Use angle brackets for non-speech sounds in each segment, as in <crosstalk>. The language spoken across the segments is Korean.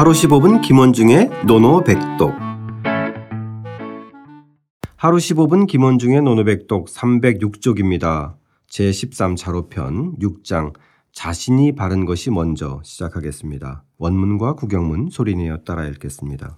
하루 15분 김원중의 노노백독 하루 15분 김원중의 노노백독 306쪽입니다. 제13자로편 6장 자신이 바른 것이 먼저 시작하겠습니다. 원문과 구경문 소리내어 따라 읽겠습니다.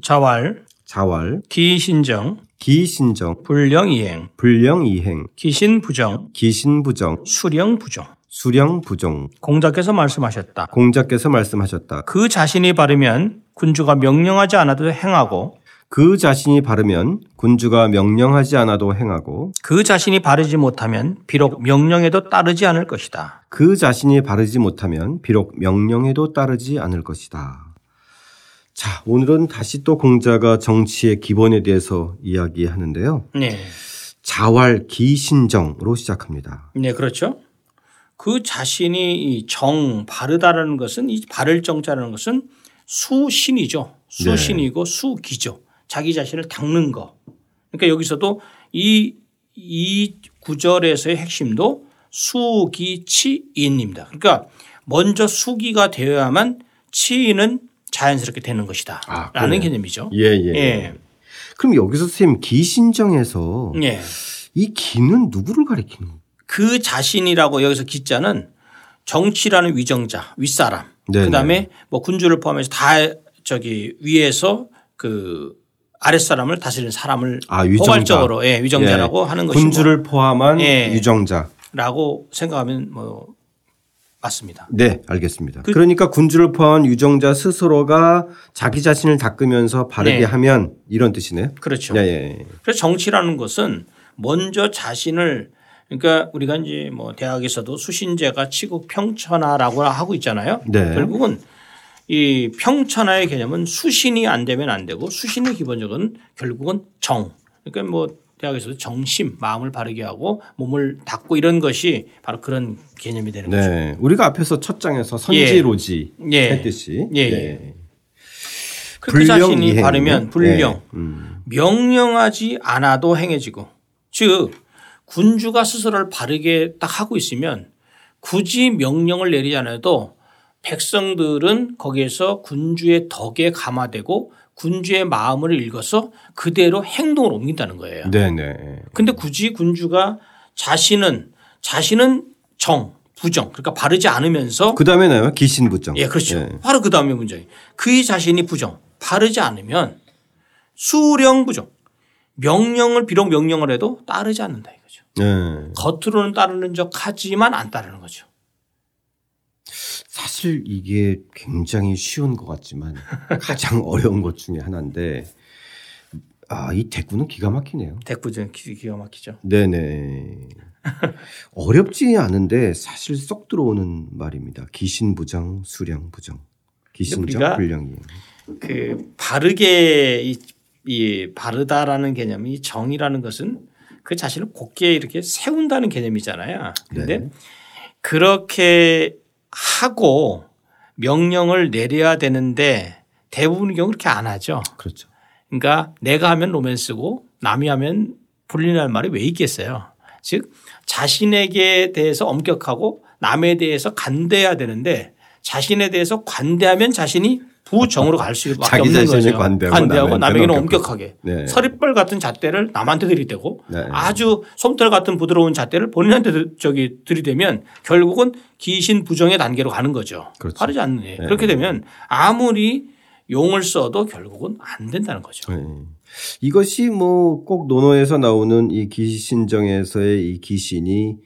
자왈, 자왈, 기신정, 기신정, 불령이행, 불령이행, 기신부정, 기신부정, 수령부정. 수령부정. 공자께서 말씀하셨다. 공자께서 말씀하셨다. 그 자신이 바르면 군주가 명령하지 않아도 행하고 그 자신이 바르면 군주가 명령하지 않아도 행하고 그 자신이 바르지 못하면 비록 명령에도 따르지 않을 것이다. 그 자신이 바르지 못하면 비록 명령에도 따르지 않을 것이다. 자, 오늘은 다시 또 공자가 정치의 기본에 대해서 이야기하는데요. 네. 자활 기신정으로 시작합니다. 네, 그렇죠. 그 자신이 이 정, 바르다라는 것은 이 바를 정자라는 것은 수신이죠. 수신이고 수기죠. 자기 자신을 닦는 거. 그러니까 여기서도 이, 이 구절에서의 핵심도 수기치인입니다. 그러니까 먼저 수기가 되어야만 치인은 자연스럽게 되는 것이다. 아, 라는? 개념이죠. 예, 예. 예. 그럼 여기서 선생님 기신정에서 예. 이 기는 누구를 가리키는 거예요? 그 자신이라고 여기서 기자는 정치라는 위정자, 윗사람. 네네. 그다음에 뭐 군주를 포함해서 다 저기 위에서 그 아랫사람을 다스리는 사람을 아, 위정자. 포괄적으로 예, 위정자라고 예. 하는 것이고 군주를 포함한 예. 유정자. 라고 생각하면 뭐 맞습니다. 네, 알겠습니다. 그, 러니까 군주를 포함한 유정자 스스로가 자기 자신을 닦으면서 바르게 네. 하면 이런 뜻이네요. 그렇죠. 네, 예. 그래서 정치라는 것은 먼저 자신을 그러니까 우리가 이제 뭐 대학에서도 수신제가 치국 평천하라고 하고 있잖아요. 네. 결국은 이 평천하의 개념은 수신이 안 되면 안 되고 수신의 기본적은 결국은 정. 그러니까 뭐 대학에서도 정심, 마음을 바르게 하고 몸을 닦고 이런 것이 바로 그런 개념이 되는 거죠. 네. 우리가 앞에서 첫 장에서 선지로지 예. 했듯이 예, 네. 예. 그 자신이? 바르면 불령. 네. 음. 명령하지 않아도 행해지고 즉 군주가 스스로를 바르게 딱 하고 있으면 굳이 명령을 내리지 않아도 백성들은 거기에서 군주의 덕에 감화되고 군주의 마음을 읽어서 그대로 행동을 옮긴다는 거예요. 네, 네. 근데 굳이 군주가 자신은 자신은 정, 부정 그러니까 바르지 않으면서 그 다음에 나요. 기신 부정. 예, 그렇죠. 네. 바로 그 다음에 문제예요. 그의 자신이 부정, 바르지 않으면 수령 부정, 명령을 비록 명령을 해도 따르지 않는다. 네. 겉으로는 따르는 척 하지만 안 따르는 거죠. 사실 이게 굉장히 쉬운 것 같지만 <laughs> 가장 어려운 것 중에 하나인데 아, 이 대꾸는 기가 막히네요. 대부정 기가 막히죠. 네네. 어렵지 않은데 사실 쏙 들어오는 말입니다. 수령부정. 기신정, 우리가 불령이. 그 바르게 이, 이 바르다라는 개념이 정이라는 것은 그 자신을 곧게 이렇게 세운다는 개념이잖아요. 그런데 네. 그렇게 하고 명령을 내려야 되는데 대부분의 경우 그렇게 안 하죠. 그렇죠. 그러니까 내가 하면 로맨스고 남이 하면 불륜할 말이 왜 있겠어요. 즉 자신에게 대해서 엄격하고 남에 대해서 간대해야 되는데 자신에 대해서 관대하면 자신이 부정으로 갈 수밖에 자기 없는 자신이 거죠. 관대하고 남에게는 남에게는 엄격하게. 네. 서리뻘 같은 잣대를 남한테 들이대고 네. 아주 솜털 같은 부드러운 잣대를 본인한테 들- 저기 들이대면 결국은 기신 부정의 단계로 가는 거죠. 그렇죠. 바르지 않는 예. 그렇게 되면 아무리 용을 써도 결국은 안 된다는 거죠. 네. 이것이 뭐 꼭 논어에서 나오는 이 기신정에서의 이 기신이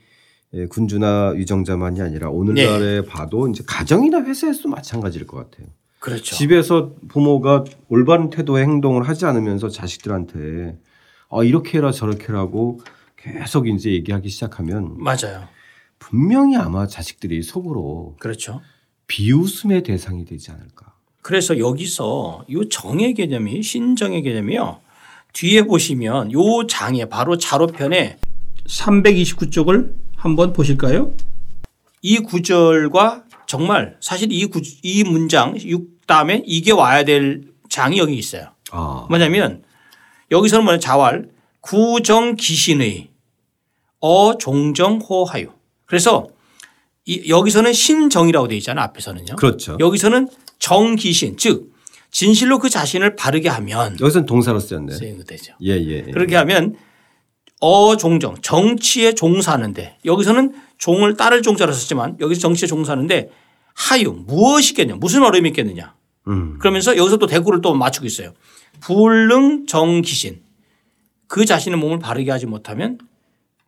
예, 군주나 유정자만이 아니라 오늘날에 봐도 이제 가정이나 회사에서도 마찬가지일 것 같아요. 그렇죠. 집에서 부모가 올바른 태도의 행동을 하지 않으면서 자식들한테 아, 이렇게 해라 저렇게 해라고 계속 이제 얘기하기 시작하면 맞아요. 분명히 아마 자식들이 속으로 그렇죠. 비웃음의 대상이 되지 않을까. 그래서 여기서 이 정의 개념이 신정의 개념이요. 뒤에 보시면 요 장에 바로 자로편에 329쪽을 한번 보실까요? 이 구절과 정말 사실 이, 구, 이 문장 6 다음에 이게 와야 될 장이 여기 있어요. 아, 뭐냐면 여기서는 뭐냐 자활 구정기신의 어종정호하유. 그래서 이, 여기서는 신정이라고 되어 있잖아 앞에서는요. 그렇죠. 여기서는 정기신 즉 진실로 그 자신을 바르게 하면 여기서는 동사로 쓰였네. 쓰이는 되죠. 예, 예. 예. 그렇게 하면 어종정 정치에 종사하는데 여기서는 종을 따를 종자로 썼지만 여기서 정치에 종사하는데 하유 무엇이겠냐 무슨 어려움이 있겠느냐 음. 그러면서 여기서 또 대꾸를 또 맞추고 있어요. 불능 정기신 그 자신의 몸을 바르게 하지 못하면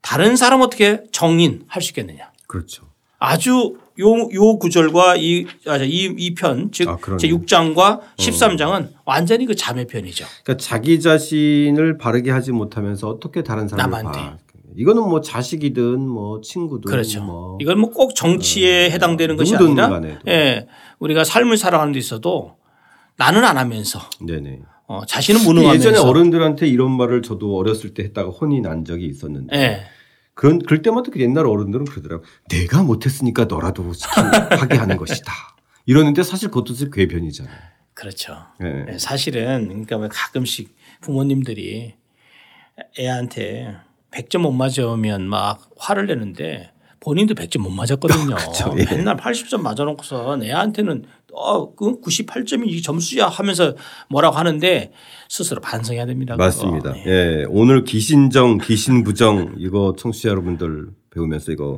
다른 사람 어떻게 정인 할 수 있겠느냐. 그렇죠. 아주 요, 요 구절과 이, 아, 이, 이 편, 즉, 아. 제 6장과 13장은 완전히 그 자매 편이죠. 그러니까 자기 자신을 바르게 하지 못하면서 어떻게 다른 사람을 남한테. 봐. 이거는 뭐 자식이든 뭐 친구든 그렇죠. 뭐 이건 뭐 꼭 정치에 해당되는 것이 아니라 간에도. 예, 우리가 삶을 살아가는 데 있어도 나는 안 하면서 네네. 어, 자신은 무능하면서 예전에 어른들한테 이런 말을 저도 어렸을 때 했다가 혼이 난 적이 있었는데 예. 그런 그럴 때마다 그 옛날 어른들은 그러더라고. 내가 못했으니까 너라도 <laughs> 하게 하는 것이다. 이러는데 사실 그것도 사실 궤변이잖아요. 그렇죠. 예. 예, 사실은 그러니까 왜 가끔씩 부모님들이 애한테 100점 못 맞으면 막 화를 내는데 본인도 100점 못 맞았거든요. <laughs> 그렇죠. 예. 맨날 80점 맞아놓고서 애한테는 어, 그 98점이 이 점수야 하면서 뭐라고 하는데 스스로 반성해야 됩니다. 그거. 맞습니다. 예. 예. 오늘 기신정, 기신부정 이거 청취자 여러분들 배우면서 이거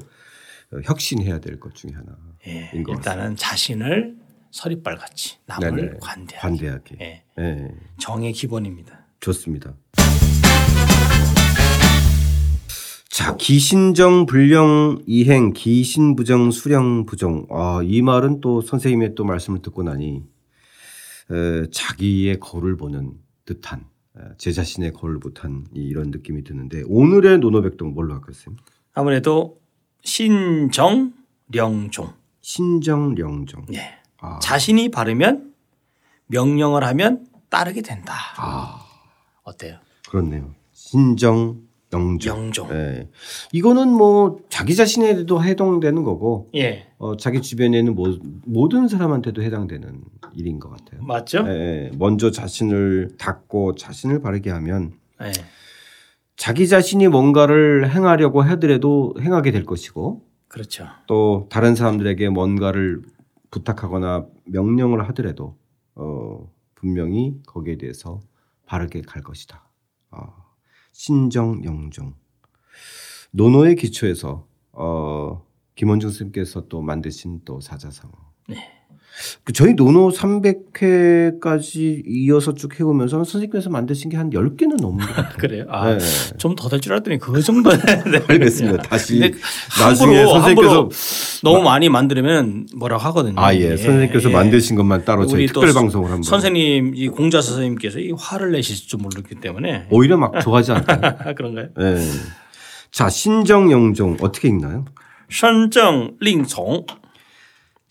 혁신해야 될 것 중에 하나. 예, 인것 일단은 자신을 서리빨 같이 남을 네네. 관대하게. 관대하게. 예, 예. 정의 기본입니다. 좋습니다. 자, 기신정 불령 이행 기신 부정 수령 부정. 아, 이 말은 또 선생님의 또 말씀을 듣고 나니 에, 자기의 거를 보는 듯한 에, 제 자신의 거를 이- 이런 느낌이 드는데 오늘의 노노백동 뭘로 할까요? 아무래도 신정 령종. 신정령정. 예. 아, 자신이 바르면 명령을 하면 따르게 된다. 아, 어때요? 그렇네요. 신정 영정. 영종. 예. 이거는 뭐 자기 자신에도 해당되는 거고 예. 어, 자기 주변에 있는 모, 모든 사람한테도 해당되는 일인 것 같아요. 맞죠? 예, 예. 먼저 자신을 닦고 자신을 바르게 하면 예. 자기 자신이 뭔가를 행하려고 하더라도 행하게 될 것이고 그렇죠. 또 다른 사람들에게 뭔가를 부탁하거나 명령을 하더라도 어, 분명히 거기에 대해서 바르게 갈 것이다. 어, 신정 영정 노노의 기초에서 어, 김원중 선생님께서 또 만드신 또 사자성어. 네. 그 저희 노노 300회까지 이어서 쭉 해오면서 선생님께서 만드신 게 한 10개는 넘는 것 같아요. 그래요. 아, 네. 좀더 될 줄 알았더니 그 정도는 <laughs> 네. 알겠습니다. 다시 나중에 함부로, 선생님께서 함부로 너무 많이 만들면 뭐라고 하거든요. 아, 예. 선생님께서 예. 만드신 것만 따로 저희 특별 방송을 한번. 선생님 이 공자 선생님께서 이 화를 내실 줄 모르기 때문에 오히려 막 좋아하지 않아요. 아, <laughs> 그런가요? 예. 자, 신정영종 어떻게 읽나요? 선정 링종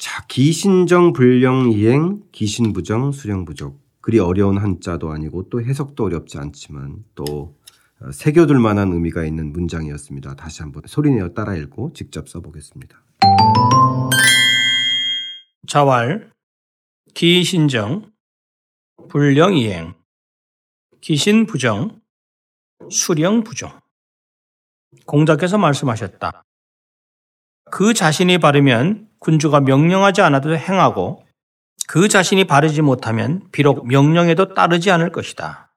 자, 기신정 불령 이행 기신부정 수령 부족. 그리 어려운 한자도 아니고 또 해석도 어렵지 않지만 또 어, 새겨둘 만한 의미가 있는 문장이었습니다. 다시 한번 소리내어 따라 읽고 직접 써보겠습니다. 자왈 기신정 불령이행 기신부정 수령부종 공자께서 말씀하셨다. 그 자신이 바르면 군주가 명령하지 않아도 행하고 그 자신이 바르지 못하면 비록 명령에도 따르지 않을 것이다.